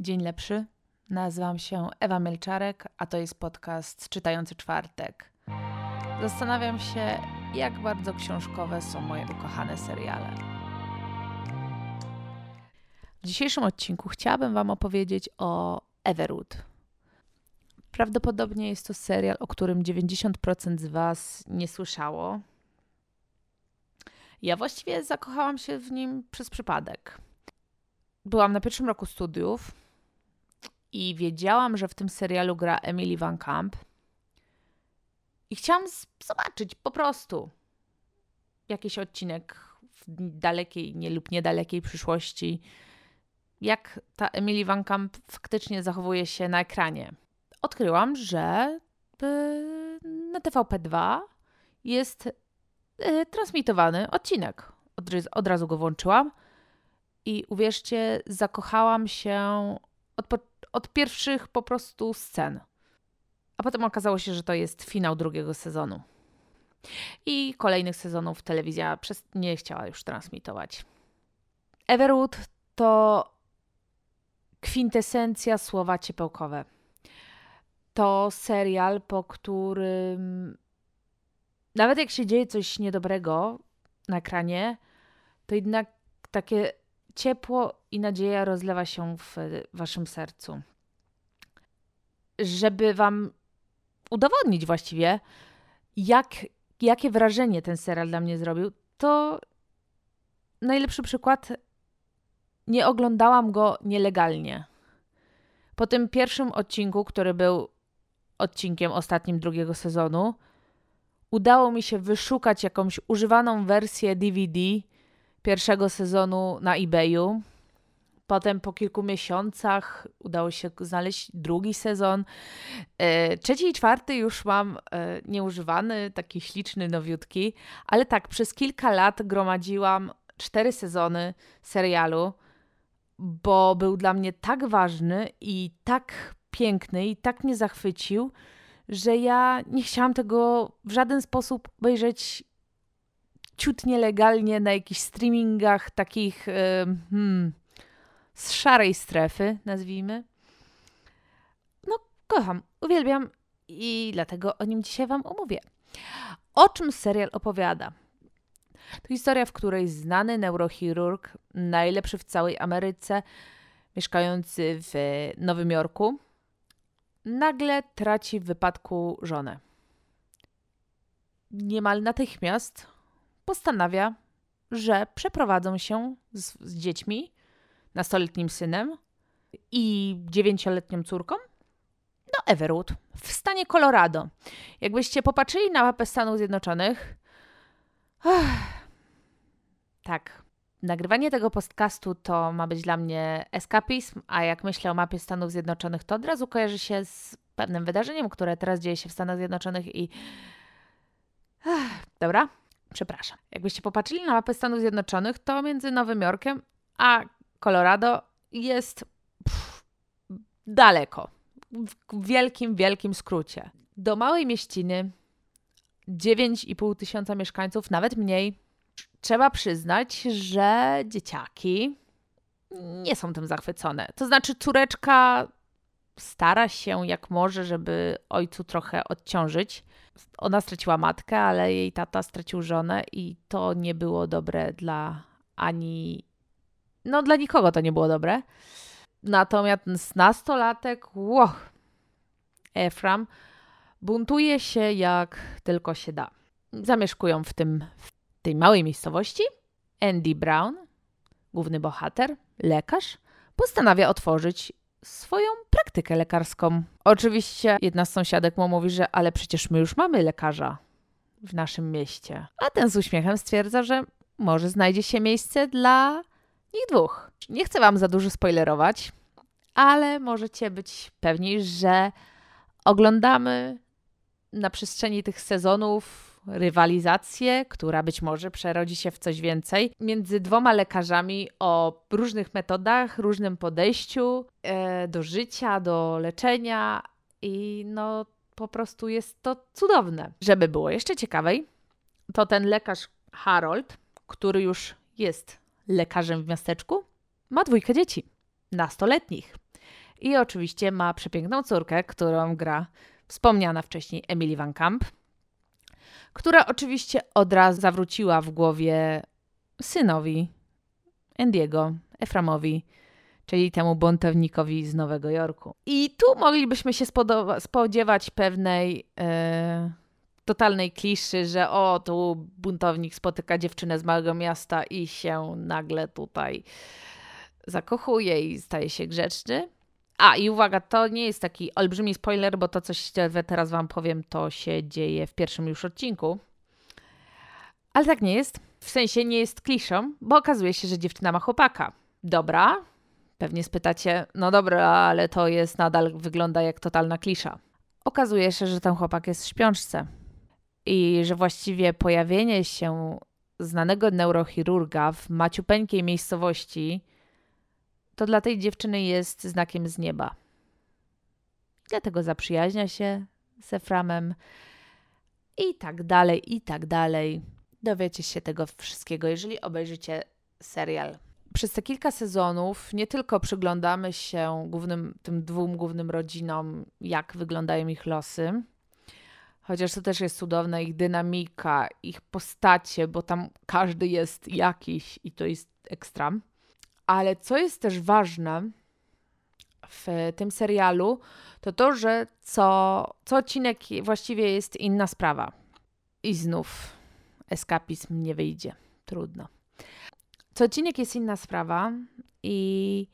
Dzień lepszy. Nazywam się Ewa Mielczarek, a to jest podcast Czytający Czwartek. Zastanawiam się, jak bardzo książkowe są moje ukochane seriale. W dzisiejszym odcinku chciałabym Wam opowiedzieć o Everwood. Prawdopodobnie jest to serial, o którym 90% z Was nie słyszało. Ja właściwie zakochałam się w nim przez przypadek. Byłam na pierwszym roku studiów i wiedziałam, że w tym serialu gra Emily Van Camp. I chciałam zobaczyć po prostu jakiś odcinek w dalekiej nie, lub niedalekiej przyszłości, jak ta Emily Van Camp faktycznie zachowuje się na ekranie. Odkryłam, że y, na TVP2 jest y, transmitowany odcinek. Od, razu go włączyłam i uwierzcie, zakochałam się od, od pierwszych po prostu scen. A potem okazało się, że to jest finał drugiego sezonu. I kolejnych sezonów telewizja przez nie chciała już transmitować. Everwood to kwintesencja słowa ciepełkowe. To serial, po którym nawet jak się dzieje coś niedobrego na ekranie, to jednak takie ciepło i nadzieja rozlewa się w waszym sercu. Żeby wam udowodnić właściwie, jak, jakie wrażenie ten serial dla mnie zrobił, to najlepszy przykład. Nie oglądałam go nielegalnie. Po tym pierwszym odcinku, który był odcinkiem ostatnim drugiego sezonu, udało mi się wyszukać jakąś używaną wersję DVD pierwszego sezonu na eBayu. Potem po kilku miesiącach udało się znaleźć drugi sezon. E, trzeci i czwarty już mam e, nieużywany, taki śliczny, nowiutki, ale tak, przez kilka lat gromadziłam cztery sezony serialu, bo był dla mnie tak ważny i tak piękny i tak mnie zachwycił, że ja nie chciałam tego w żaden sposób obejrzeć ciut nielegalnie na jakichś streamingach takich hmm, z szarej strefy, nazwijmy. No, kocham, uwielbiam i dlatego o nim dzisiaj Wam omówię. O czym serial opowiada? To historia, w której znany neurochirurg, najlepszy w całej Ameryce, mieszkający w Nowym Jorku, nagle traci w wypadku żonę. Niemal natychmiast postanawia, że przeprowadzą się z, z dziećmi, nastoletnim synem i dziewięcioletnią córką do Everwood w stanie Colorado. Jakbyście popatrzyli na mapę Stanów Zjednoczonych, tak, nagrywanie tego podcastu to ma być dla mnie eskapizm, a jak myślę o mapie Stanów Zjednoczonych, to od razu kojarzy się z pewnym wydarzeniem, które teraz dzieje się w Stanach Zjednoczonych i. Dobra, przepraszam. Jakbyście popatrzyli na mapę Stanów Zjednoczonych, to między Nowym Jorkiem a Colorado jest pff, daleko. W wielkim, wielkim skrócie. Do małej mieściny 9,5 tysiąca mieszkańców, nawet mniej. Trzeba przyznać, że dzieciaki nie są tym zachwycone. To znaczy, córeczka stara się jak może, żeby ojcu trochę odciążyć. Ona straciła matkę, ale jej tata stracił żonę i to nie było dobre dla ani. No, dla nikogo to nie było dobre. Natomiast nastolatek, wow, Efram, buntuje się jak tylko się da. Zamieszkują w, tym, w tej małej miejscowości. Andy Brown, główny bohater, lekarz, postanawia otworzyć swoją praktykę lekarską. Oczywiście jedna z sąsiadek mu mówi, że ale przecież my już mamy lekarza w naszym mieście. A ten z uśmiechem stwierdza, że może znajdzie się miejsce dla nich dwóch. Nie chcę wam za dużo spoilerować, ale możecie być pewni, że oglądamy na przestrzeni tych sezonów rywalizację, która być może przerodzi się w coś więcej, między dwoma lekarzami o różnych metodach, różnym podejściu e, do życia, do leczenia i no po prostu jest to cudowne. Żeby było jeszcze ciekawej, to ten lekarz Harold, który już jest lekarzem w miasteczku, ma dwójkę dzieci, nastoletnich. I oczywiście ma przepiękną córkę, którą gra wspomniana wcześniej Emily Van Camp, która oczywiście od razu zawróciła w głowie synowi Andiego, Eframowi, czyli temu buntownikowi z Nowego Jorku. I tu moglibyśmy się spodziewać pewnej e, totalnej kliszy, że o, tu buntownik spotyka dziewczynę z małego miasta i się nagle tutaj zakochuje i staje się grzeczny. A i uwaga, to nie jest taki olbrzymi spoiler, bo to, coś teraz Wam powiem, to się dzieje w pierwszym już odcinku. Ale tak nie jest. W sensie nie jest kliszą, bo okazuje się, że dziewczyna ma chłopaka. Dobra, pewnie spytacie, no dobra, ale to jest nadal wygląda jak totalna klisza. Okazuje się, że ten chłopak jest w śpiączce i że właściwie pojawienie się znanego neurochirurga w maciupeńkiej miejscowości to dla tej dziewczyny jest znakiem z nieba. Dlatego zaprzyjaźnia się z Eframem i tak dalej, i tak dalej. Dowiecie się tego wszystkiego, jeżeli obejrzycie serial. Przez te kilka sezonów nie tylko przyglądamy się głównym, tym dwóm głównym rodzinom, jak wyglądają ich losy, chociaż to też jest cudowna ich dynamika, ich postacie, bo tam każdy jest jakiś i to jest ekstra. Ale co jest też ważne w tym serialu, to to, że co, co odcinek właściwie jest inna sprawa. I znów eskapizm nie wyjdzie. Trudno. Co odcinek jest inna sprawa i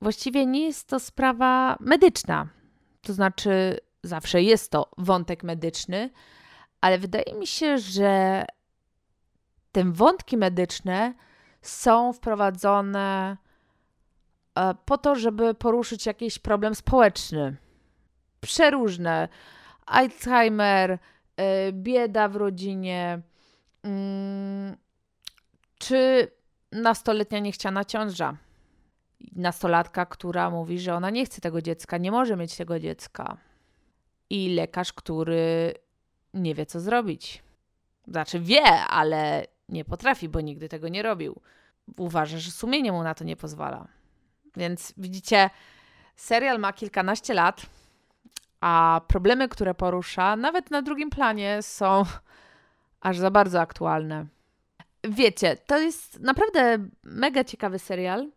właściwie nie jest to sprawa medyczna. To znaczy, zawsze jest to wątek medyczny, ale wydaje mi się, że te wątki medyczne są wprowadzone e, po to, żeby poruszyć jakiś problem społeczny. Przeróżne. Alzheimer, e, bieda w rodzinie, mm, czy nastoletnia niechciana ciąża. Nastolatka, która mówi, że ona nie chce tego dziecka, nie może mieć tego dziecka. I lekarz, który nie wie, co zrobić. Znaczy wie, ale nie potrafi, bo nigdy tego nie robił. Uważa, że sumienie mu na to nie pozwala. Więc widzicie, serial ma kilkanaście lat, a problemy, które porusza, nawet na drugim planie, są aż za bardzo aktualne. Wiecie, to jest naprawdę mega ciekawy serial,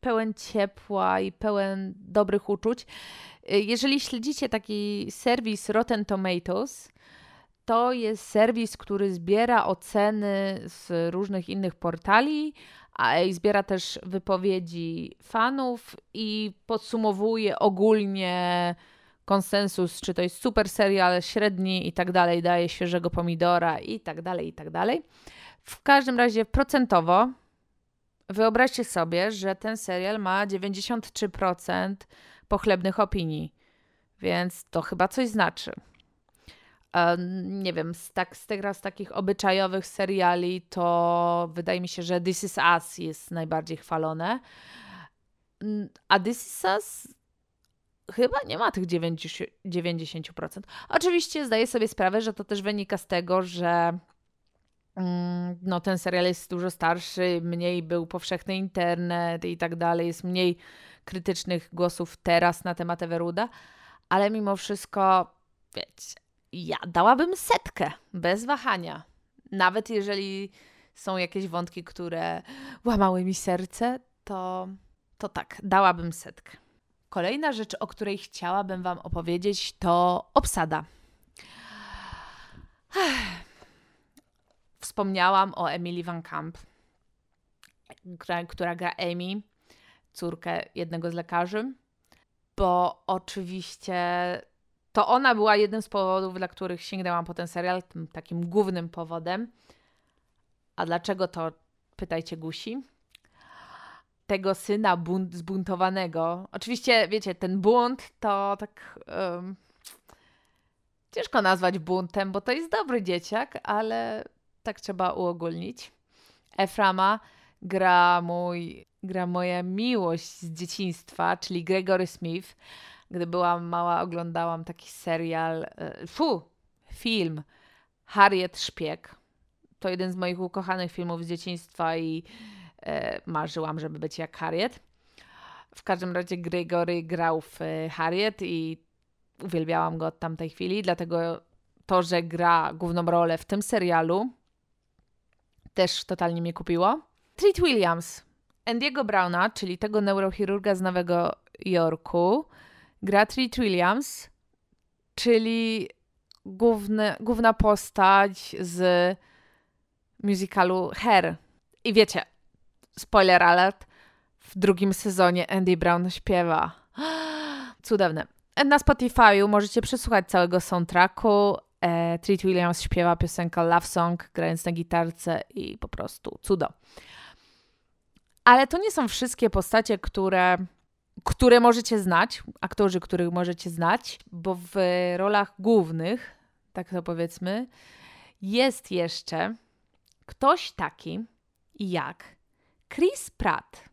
pełen ciepła i pełen dobrych uczuć. Jeżeli śledzicie taki serwis Rotten Tomatoes, to jest serwis, który zbiera oceny z różnych innych portali, a zbiera też wypowiedzi fanów i podsumowuje ogólnie konsensus, czy to jest super serial, średni i tak dalej, daje świeżego pomidora i tak dalej, i tak dalej. W każdym razie procentowo wyobraźcie sobie, że ten serial ma 93% pochlebnych opinii, więc to chyba coś znaczy nie wiem, z, tak, z, takich obyczajowych seriali to wydaje mi się, że This Is Us jest najbardziej chwalone. A This Is Us chyba nie ma tych 90%. Oczywiście zdaję sobie sprawę, że to też wynika z tego, że mm, no, ten serial jest dużo starszy, mniej był powszechny internet i tak dalej, jest mniej krytycznych głosów teraz na temat Everuda, ale mimo wszystko, wiecie, ja dałabym setkę, bez wahania. Nawet jeżeli są jakieś wątki, które łamały mi serce, to, to tak, dałabym setkę. Kolejna rzecz, o której chciałabym Wam opowiedzieć, to obsada. Wspomniałam o Emily Van Camp, która, gra Amy, córkę jednego z lekarzy, bo oczywiście to ona była jednym z powodów, dla których sięgnęłam po ten serial, tym takim głównym powodem. A dlaczego to pytajcie Gusi? Tego syna bunt, zbuntowanego. Oczywiście, wiecie, ten bunt to tak. Um, ciężko nazwać buntem, bo to jest dobry dzieciak, ale tak trzeba uogólnić. Eframa gra mój, gra moja miłość z dzieciństwa, czyli Gregory Smith gdy byłam mała, oglądałam taki serial, e, fu, film Harriet Szpieg. To jeden z moich ukochanych filmów z dzieciństwa i e, marzyłam, żeby być jak Harriet. W każdym razie Gregory grał w e, Harriet i uwielbiałam go od tamtej chwili, dlatego to, że gra główną rolę w tym serialu też totalnie mnie kupiło. Treat Williams, Andy'ego Browna, czyli tego neurochirurga z Nowego Jorku, gra Treat Williams, czyli główny, główna postać z musicalu Hair. I wiecie, spoiler alert, w drugim sezonie Andy Brown śpiewa. Cudowne. Na Spotify'u możecie przesłuchać całego soundtracku. E, Treat Williams śpiewa piosenkę Love Song, grając na gitarce i po prostu cudo. Ale to nie są wszystkie postacie, które, które możecie znać, aktorzy, których możecie znać, bo w rolach głównych, tak to powiedzmy, jest jeszcze ktoś taki jak Chris Pratt.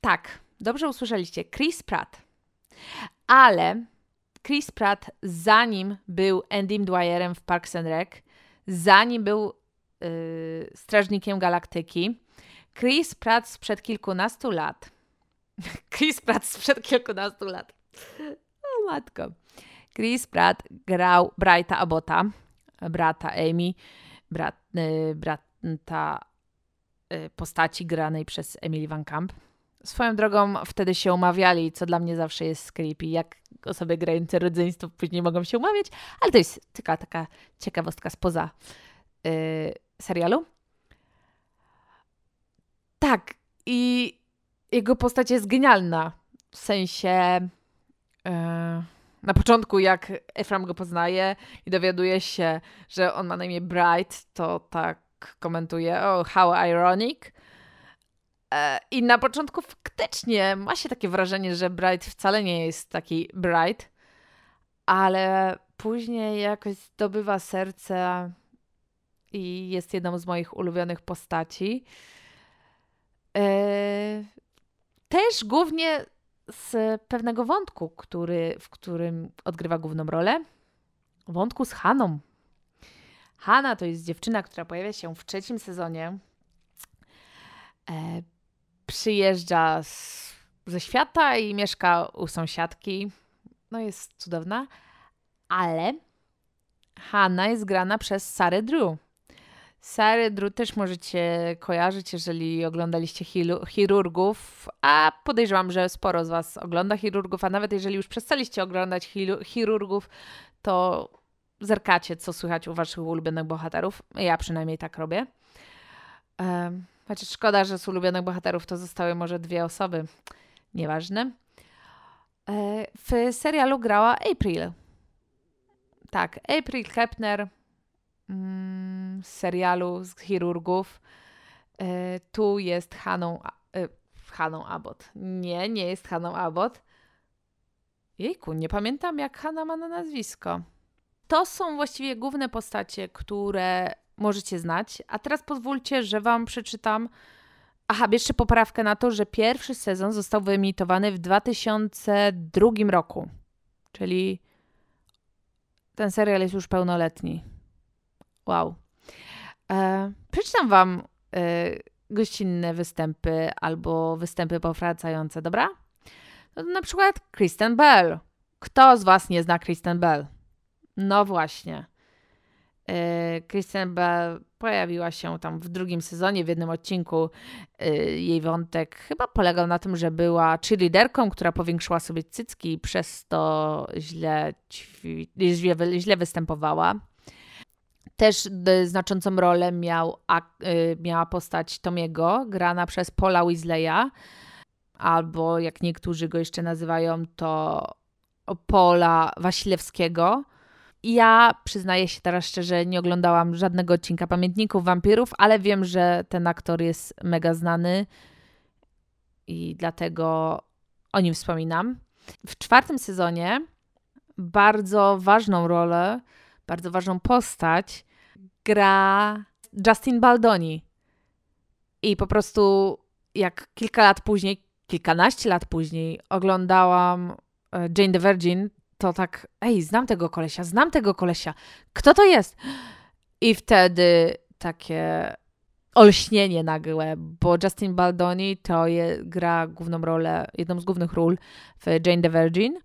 Tak, dobrze usłyszeliście, Chris Pratt. Ale Chris Pratt, zanim był Andym Dwyerem w Parks and Rec, zanim był yy, Strażnikiem Galaktyki, Chris Pratt sprzed kilkunastu lat. Chris Pratt sprzed kilkunastu lat. O matko. Chris Pratt grał Brighta Abota, brata Amy, brat, yy, brata yy, postaci granej przez Emily Van Camp. Swoją drogą wtedy się umawiali, co dla mnie zawsze jest creepy, jak osoby grające rodzeństwo później mogą się umawiać, ale to jest taka, taka ciekawostka spoza yy, serialu. Tak, i jego postać jest genialna. W sensie yy, na początku, jak Efram go poznaje i dowiaduje się, że on ma na imię Bright, to tak komentuje, oh, how ironic. E, I na początku faktycznie ma się takie wrażenie, że Bright wcale nie jest taki Bright, ale później jakoś zdobywa serce i jest jedną z moich ulubionych postaci. E, też głównie z pewnego wątku, który, w którym odgrywa główną rolę. Wątku z Haną. Hanna to jest dziewczyna, która pojawia się w trzecim sezonie. E, przyjeżdża z, ze świata i mieszka u sąsiadki. No jest cudowna, ale Hanna jest grana przez Sarę Drew. Sarę Drew też możecie kojarzyć, jeżeli oglądaliście chirurgów, a podejrzewam, że sporo z Was ogląda chirurgów, a nawet jeżeli już przestaliście oglądać chirurgów, to zerkacie, co słychać u Waszych ulubionych bohaterów. Ja przynajmniej tak robię. Chociaż szkoda, że z ulubionych bohaterów to zostały może dwie osoby. Nieważne. E, w serialu grała April. Tak, April Kepner z serialu z chirurgów. E, tu jest Haną, e, Haną Abbott. Nie, nie jest Haną Abbott. Jejku, nie pamiętam jak Hanna ma na nazwisko. To są właściwie główne postacie, które możecie znać. A teraz pozwólcie, że Wam przeczytam. Aha, jeszcze poprawkę na to, że pierwszy sezon został wyemitowany w 2002 roku. Czyli ten serial jest już pełnoletni. Wow. E, przeczytam Wam e, gościnne występy albo występy powracające, dobra? No, na przykład Kristen Bell. Kto z Was nie zna Kristen Bell? No właśnie. E, Kristen Bell pojawiła się tam w drugim sezonie, w jednym odcinku. E, jej wątek chyba polegał na tym, że była cheerleaderką, która powiększyła sobie cycki i przez to źle, źle, źle występowała. Też znaczącą rolę miał, e, miała postać Tomiego, grana przez Paula Weasleya, albo jak niektórzy go jeszcze nazywają, to Paula Wasilewskiego ja przyznaję się teraz szczerze, nie oglądałam żadnego odcinka Pamiętników Wampirów, ale wiem, że ten aktor jest mega znany i dlatego o nim wspominam. W czwartym sezonie bardzo ważną rolę, bardzo ważną postać gra Justin Baldoni. I po prostu jak kilka lat później, kilkanaście lat później oglądałam e, Jane the Virgin, to tak, ej, znam tego kolesia, znam tego kolesia, kto to jest? I wtedy takie, olśnienie nagłe, bo Justin Baldoni to je, gra główną rolę, jedną z głównych ról w Jane the Virgin.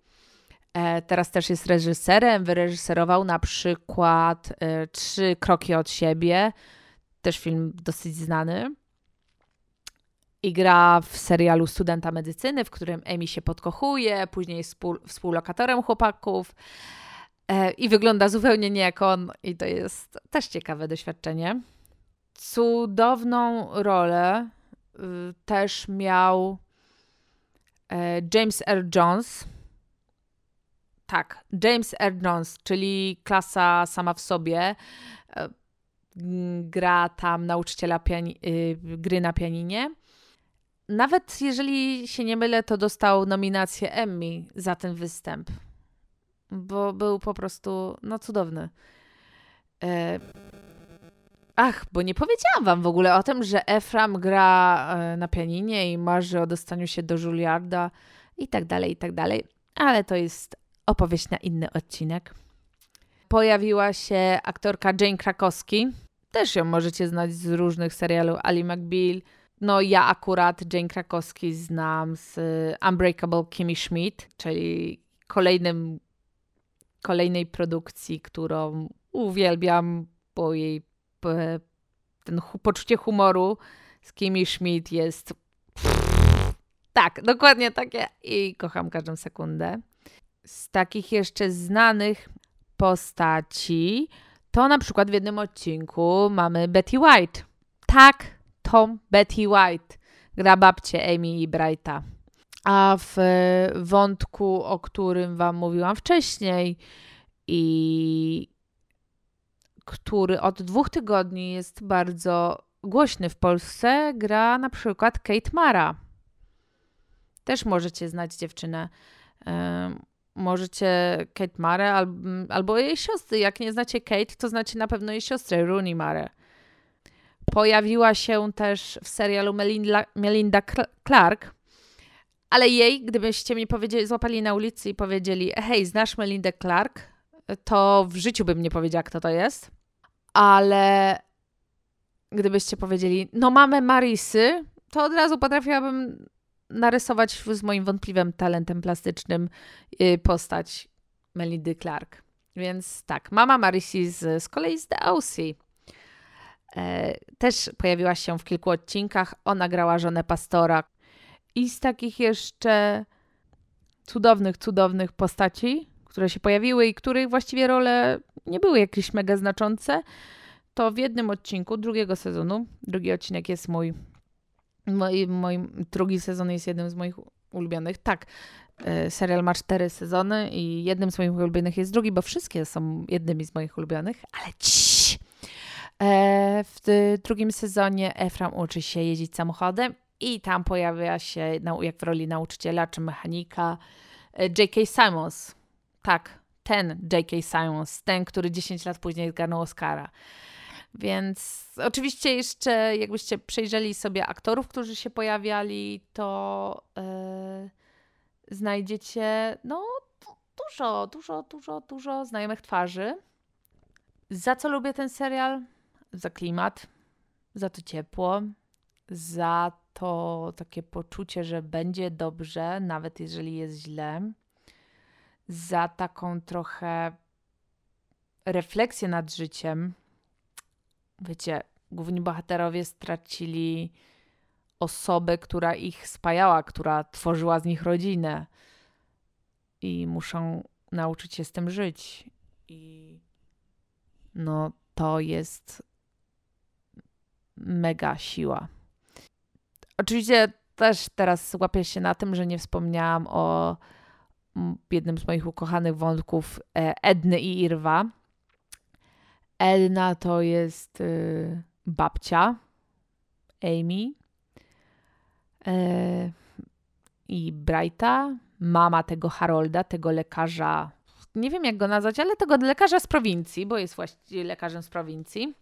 E, teraz też jest reżyserem, wyreżyserował na przykład e, Trzy kroki od siebie, też film dosyć znany. I gra w serialu Studenta Medycyny, w którym Amy się podkochuje, później jest współ, współlokatorem chłopaków e, i wygląda zupełnie nie jak on, i to jest też ciekawe doświadczenie. Cudowną rolę y, też miał James R. Jones. Tak, James R. Jones, czyli klasa sama w sobie. E, gra tam nauczyciela y, gry na pianinie. Nawet jeżeli się nie mylę, to dostał nominację Emmy za ten występ, bo był po prostu no cudowny. E, ach, bo nie powiedziałam wam w ogóle o tym, że Efram gra e, na pianinie i marzy o dostaniu się do Juilliarda i tak dalej, i tak dalej. Ale to jest opowieść na inny odcinek. Pojawiła się aktorka Jane Krakowski. Też ją możecie znać z różnych serialów Ali McBeal, no ja akurat Jane Krakowski znam z Unbreakable Kimmy Schmidt, czyli kolejnym, kolejnej produkcji, którą uwielbiam, bo jej ten poczucie humoru z Kimmy Schmidt jest tak, dokładnie takie i kocham każdą sekundę. Z takich jeszcze znanych postaci to na przykład w jednym odcinku mamy Betty White. Tak, Tom Betty White gra babcię Amy i Brighta. A w wątku, o którym Wam mówiłam wcześniej i który od dwóch tygodni jest bardzo głośny w Polsce, gra na przykład Kate Mara. Też możecie znać dziewczynę. Możecie Kate Mara albo jej siostry. Jak nie znacie Kate, to znacie na pewno jej siostrę Rooney Mara. Pojawiła się też w serialu Melinda, Melinda Clark, ale jej, gdybyście mi powiedzieli, złapali na ulicy i powiedzieli, hej, znasz Melindę Clark, to w życiu bym nie powiedziała, kto to jest. Ale gdybyście powiedzieli, no mamy Marisy, to od razu potrafiłabym narysować z moim wątpliwym talentem plastycznym y, postać Melindy Clark. Więc tak, mama Marisy z, z kolei z The O.C. E, też pojawiła się w kilku odcinkach. Ona grała żonę pastora. I z takich jeszcze cudownych, cudownych postaci, które się pojawiły i których właściwie role nie były jakieś mega znaczące, to w jednym odcinku drugiego sezonu, drugi odcinek jest mój, mój drugi sezon jest jednym z moich ulubionych. Tak, e, serial ma cztery sezony i jednym z moich ulubionych jest drugi, bo wszystkie są jednymi z moich ulubionych, ale E, w drugim sezonie Efram uczy się jeździć samochodem i tam pojawia się, jak w roli nauczyciela czy mechanika, e, J.K. Simons. Tak, ten J.K. Simons, ten, który 10 lat później zgarnął Oscara. Więc oczywiście jeszcze jakbyście przejrzeli sobie aktorów, którzy się pojawiali, to yy, znajdziecie no dużo, dużo, dużo, dużo znajomych twarzy. Za co lubię ten serial? za klimat, za to ciepło, za to takie poczucie, że będzie dobrze, nawet jeżeli jest źle, za taką trochę refleksję nad życiem. Wiecie, główni bohaterowie stracili osobę, która ich spajała, która tworzyła z nich rodzinę i muszą nauczyć się z tym żyć. I no, to jest mega siła. Oczywiście też teraz łapię się na tym, że nie wspomniałam o jednym z moich ukochanych wątków e, Edny i Irwa. Edna to jest y, babcia Amy y, i Brighta, mama tego Harolda, tego lekarza, nie wiem jak go nazwać, ale tego lekarza z prowincji, bo jest właściwie lekarzem z prowincji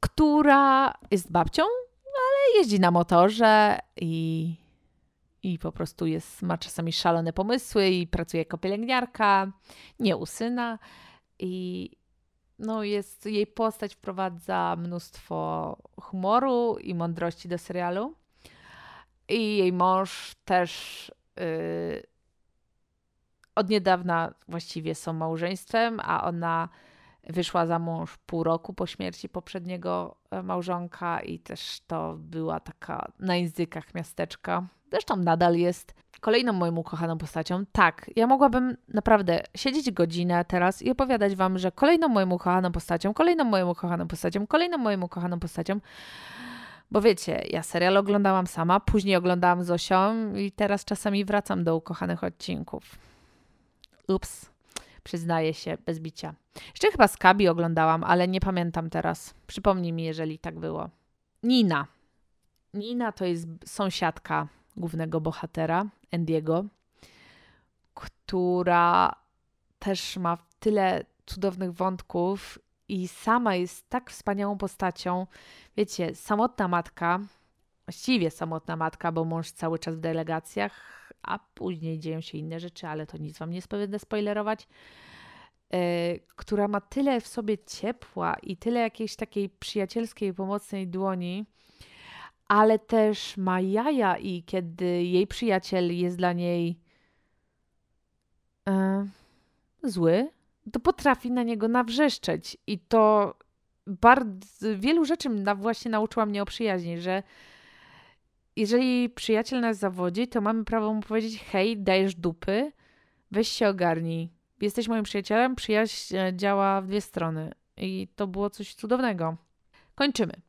która jest babcią, ale jeździ na motorze i, i po prostu jest, ma czasami szalone pomysły i pracuje jako pielęgniarka, nie u syna. I no jest, jej postać wprowadza mnóstwo humoru i mądrości do serialu. I jej mąż też yy, od niedawna właściwie są małżeństwem, a ona wyszła za mąż pół roku po śmierci poprzedniego e, małżonka i też to była taka na językach miasteczka. Zresztą nadal jest kolejną moją ukochaną postacią. Tak, ja mogłabym naprawdę siedzieć godzinę teraz i opowiadać wam, że kolejną moją ukochaną postacią, kolejną moją ukochaną postacią, kolejną moją ukochaną postacią. Bo wiecie, ja serial oglądałam sama, później oglądałam z Osią i teraz czasami wracam do ukochanych odcinków. Ups, przyznaję się, bez bicia. Jeszcze chyba Skabi oglądałam, ale nie pamiętam teraz. Przypomnij mi, jeżeli tak było. Nina. Nina to jest sąsiadka głównego bohatera, Endiego, która też ma tyle cudownych wątków i sama jest tak wspaniałą postacią. Wiecie, samotna matka, właściwie samotna matka, bo mąż cały czas w delegacjach, a później dzieją się inne rzeczy, ale to nic wam nie będę spoilerować. Yy, która ma tyle w sobie ciepła i tyle jakiejś takiej przyjacielskiej, pomocnej dłoni, ale też ma jaja i kiedy jej przyjaciel jest dla niej yy, zły, to potrafi na niego nawrzeszczeć. I to bardzo wielu rzeczy na, właśnie nauczyła mnie o przyjaźni, że jeżeli przyjaciel nas zawodzi, to mamy prawo mu powiedzieć: hej, dajesz dupy, weź się ogarnij. Jesteś moim przyjacielem, przyjaźń e, działa w dwie strony. I to było coś cudownego. Kończymy.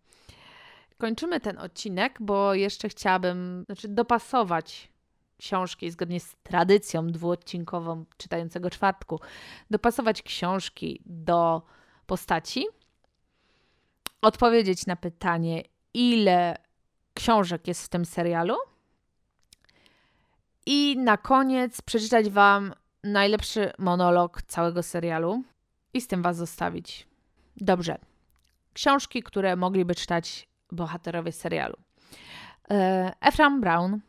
Kończymy ten odcinek, bo jeszcze chciałabym znaczy dopasować książki zgodnie z tradycją dwuodcinkową czytającego czwartku, dopasować książki do postaci, odpowiedzieć na pytanie, ile książek jest w tym serialu. I na koniec przeczytać Wam najlepszy monolog całego serialu i z tym Was zostawić. Dobrze. Książki, które mogliby czytać bohaterowie serialu. E, Ephraim Brown.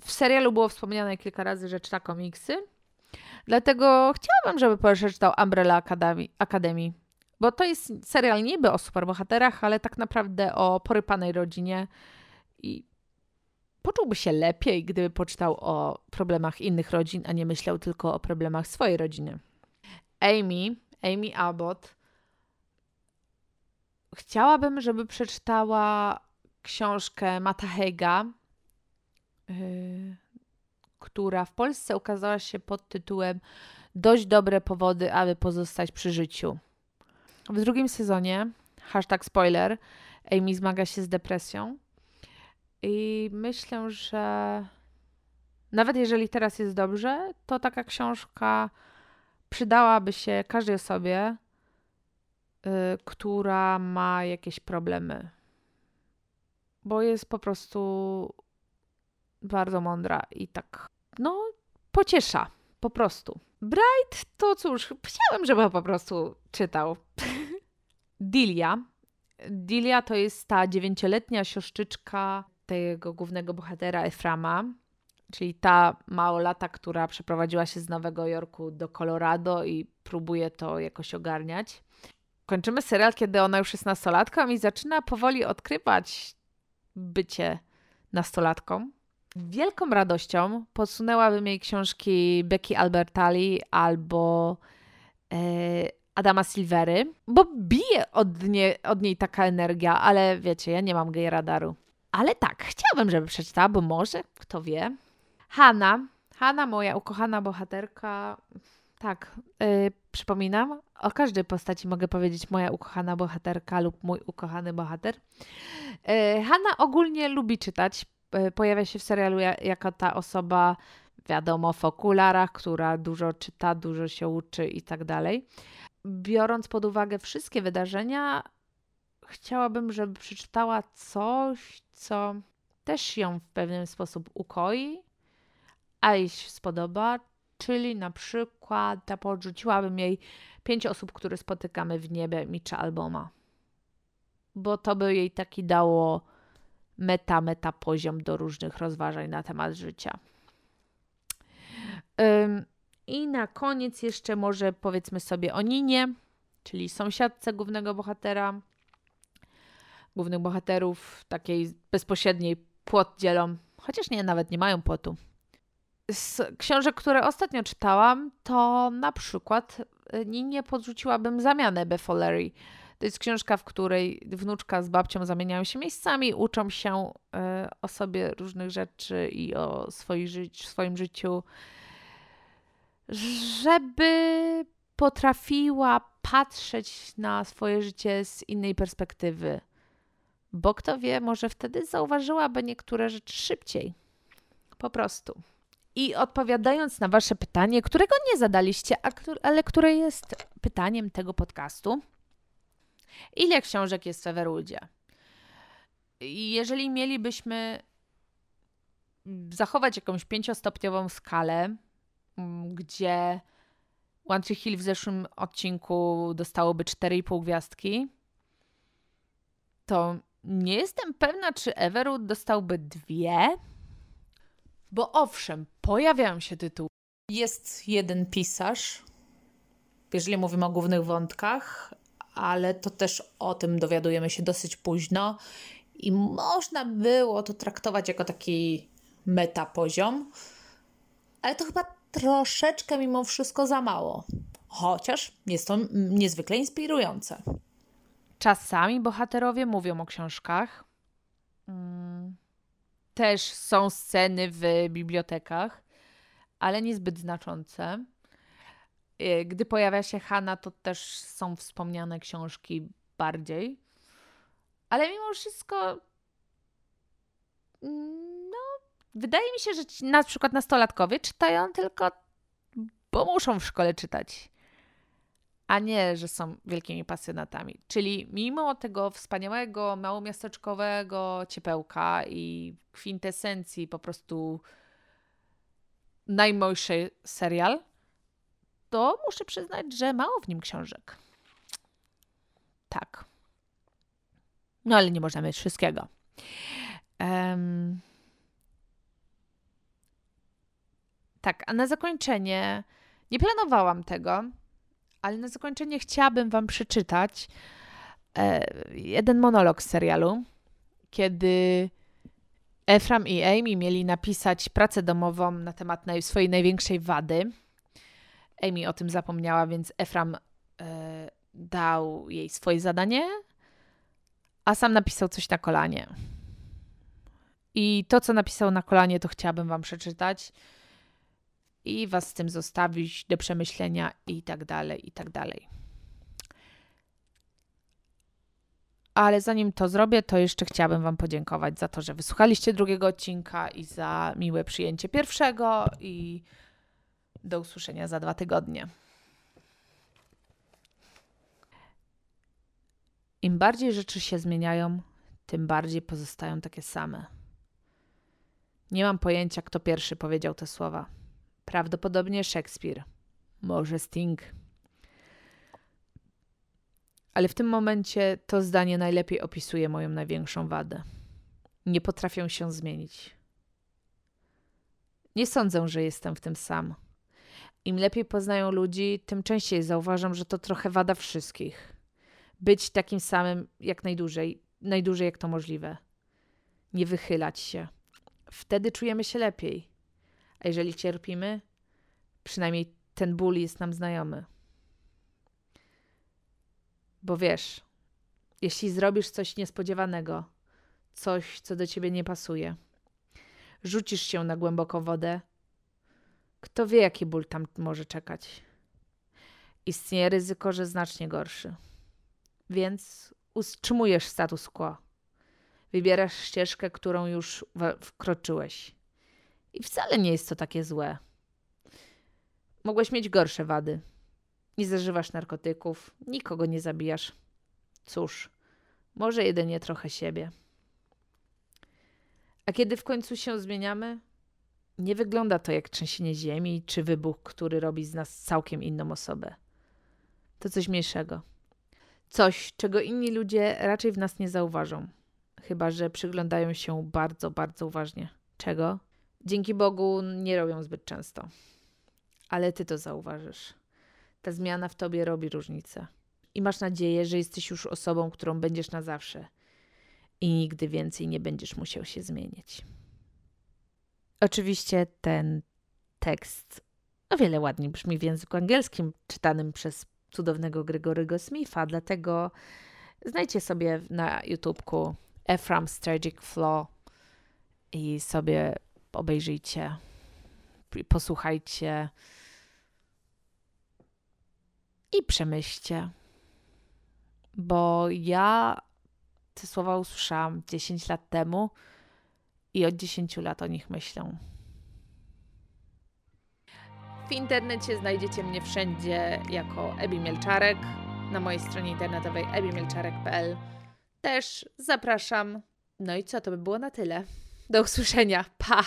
W serialu było wspomniane kilka razy, że czyta komiksy. Dlatego chciałabym, żeby przeczytał Umbrella Academy, bo to jest serial niby o superbohaterach, ale tak naprawdę o porypanej rodzinie i poczułby się lepiej, gdyby poczytał o problemach innych rodzin, a nie myślał tylko o problemach swojej rodziny. Amy, Amy Abbott, chciałabym, żeby przeczytała książkę Mata Hega, yy, która w Polsce ukazała się pod tytułem Dość dobre powody, aby pozostać przy życiu. W drugim sezonie, hashtag spoiler, Amy zmaga się z depresją i myślę, że nawet jeżeli teraz jest dobrze, to taka książka przydałaby się każdej osobie, yy, która ma jakieś problemy. Bo jest po prostu bardzo mądra i tak, no, pociesza. Po prostu. Bright to cóż, chciałem, żeby po prostu czytał. Dilia. Dilia to jest ta dziewięcioletnia siostrzyczka tego głównego bohatera Eframa, czyli ta małolata, która przeprowadziła się z Nowego Jorku do Colorado i próbuje to jakoś ogarniać. Kończymy serial, kiedy ona już jest nastolatką i zaczyna powoli odkrywać bycie nastolatką. Wielką radością podsunęłabym jej książki Becky Albertalli albo e, Adama Silvery, bo bije od, nie, od niej taka energia, ale wiecie, ja nie mam gej radaru. Ale tak, chciałabym, żeby przeczytała, bo może, kto wie. Hanna, Hanna, moja ukochana bohaterka. Tak, yy, przypominam, o każdej postaci mogę powiedzieć moja ukochana bohaterka lub mój ukochany bohater. Yy, Hanna ogólnie lubi czytać. Yy, pojawia się w serialu jako ta osoba, wiadomo, w okularach, która dużo czyta, dużo się uczy i tak dalej. Biorąc pod uwagę wszystkie wydarzenia, chciałabym, żeby przeczytała coś, co też ją w pewien sposób ukoi, a jej spodoba, czyli na przykład podrzuciłabym jej pięć osób, które spotykamy w niebie Mitcha Alboma. Bo to by jej taki dało meta, meta poziom do różnych rozważań na temat życia. Ym, I na koniec jeszcze może powiedzmy sobie o Ninie. czyli sąsiadce głównego bohatera, głównych bohaterów, takiej bezpośredniej płot dzielą, chociaż nie, nawet nie mają płotu. Z książek, które ostatnio czytałam, to na przykład y, nie podrzuciłabym zamianę Beffollery. To jest książka, w której wnuczka z babcią zamieniają się miejscami, uczą się y, o sobie różnych rzeczy i o swoim, ży swoim życiu, żeby potrafiła patrzeć na swoje życie z innej perspektywy. Bo kto wie, może wtedy zauważyłaby niektóre rzeczy szybciej. Po prostu. I odpowiadając na Wasze pytanie, którego nie zadaliście, ale które jest pytaniem tego podcastu, ile książek jest w Everwoodzie? Jeżeli mielibyśmy zachować jakąś pięciostopniową skalę, gdzie One Tree Hill w zeszłym odcinku dostałoby 4,5 gwiazdki, to nie jestem pewna, czy Everwood dostałby dwie, bo owszem, pojawiają się tytuły. Jest jeden pisarz, jeżeli mówimy o głównych wątkach, ale to też o tym dowiadujemy się dosyć późno i można było to traktować jako taki metapoziom, ale to chyba troszeczkę mimo wszystko za mało. Chociaż jest to niezwykle inspirujące. Czasami bohaterowie mówią o książkach. Też są sceny w bibliotekach, ale niezbyt znaczące. Y, gdy pojawia się Hanna, to też są wspomniane książki bardziej. Ale mimo wszystko, no, wydaje mi się, że na przykład nastolatkowie czytają tylko, bo muszą w szkole czytać a nie, że są wielkimi pasjonatami. Czyli mimo tego wspaniałego, małomiasteczkowego ciepełka i kwintesencji po prostu najmojszy serial, to muszę przyznać, że mało w nim książek. Tak. No ale nie można mieć wszystkiego. Um, tak, a na zakończenie nie planowałam tego, ale na zakończenie chciałabym Wam przeczytać e, jeden monolog z serialu, kiedy Efram i Amy mieli napisać pracę domową na temat swojej największej wady. Amy o tym zapomniała, więc Efram e, dał jej swoje zadanie, a sam napisał coś na kolanie. I to, co napisał na kolanie, to chciałabym Wam przeczytać i Was z tym zostawić do przemyślenia i tak dalej, i tak dalej. Ale zanim to zrobię, to jeszcze chciałabym Wam podziękować za to, że wysłuchaliście drugiego odcinka i za miłe przyjęcie pierwszego i do usłyszenia za dwa tygodnie. Im bardziej rzeczy się zmieniają, tym bardziej pozostają takie same. Nie mam pojęcia, kto pierwszy powiedział te słowa. Prawdopodobnie Szekspir, może Sting. Ale w tym momencie to zdanie najlepiej opisuje moją największą wadę. Nie potrafię się zmienić. Nie sądzę, że jestem w tym sam. Im lepiej poznają ludzi, tym częściej zauważam, że to trochę wada wszystkich. Być takim samym jak najdłużej, najdłużej jak to możliwe. Nie wychylać się. Wtedy czujemy się lepiej. A jeżeli cierpimy, przynajmniej ten ból jest nam znajomy. Bo wiesz, jeśli zrobisz coś niespodziewanego, coś, co do ciebie nie pasuje, rzucisz się na głęboką wodę, kto wie, jaki ból tam może czekać. Istnieje ryzyko, że znacznie gorszy. Więc utrzymujesz status quo. Wybierasz ścieżkę, którą już wkroczyłeś. I wcale nie jest to takie złe. Mogłeś mieć gorsze wady. Nie zażywasz narkotyków, nikogo nie zabijasz. Cóż, może jedynie trochę siebie. A kiedy w końcu się zmieniamy, nie wygląda to jak trzęsienie ziemi czy wybuch, który robi z nas całkiem inną osobę. To coś mniejszego. Coś, czego inni ludzie raczej w nas nie zauważą, chyba że przyglądają się bardzo, bardzo uważnie. Czego? Dzięki Bogu nie robią zbyt często. Ale ty to zauważysz. Ta zmiana w tobie robi różnicę. i masz nadzieję, że jesteś już osobą, którą będziesz na zawsze i nigdy więcej nie będziesz musiał się zmienić. Oczywiście ten tekst o wiele ładniej brzmi w języku angielskim, czytanym przez cudownego Gregory'ego Smitha, dlatego znajdźcie sobie na YouTubeku Ephraim's Tragic Flow i sobie obejrzyjcie, posłuchajcie i przemyślcie. Bo ja te słowa usłyszałam 10 lat temu i od 10 lat o nich myślę. W internecie znajdziecie mnie wszędzie jako Ebi Mielczarek, na mojej stronie internetowej ebimielczarek.pl. Też zapraszam. No i co, to by było na tyle. Do usłyszenia. Pa!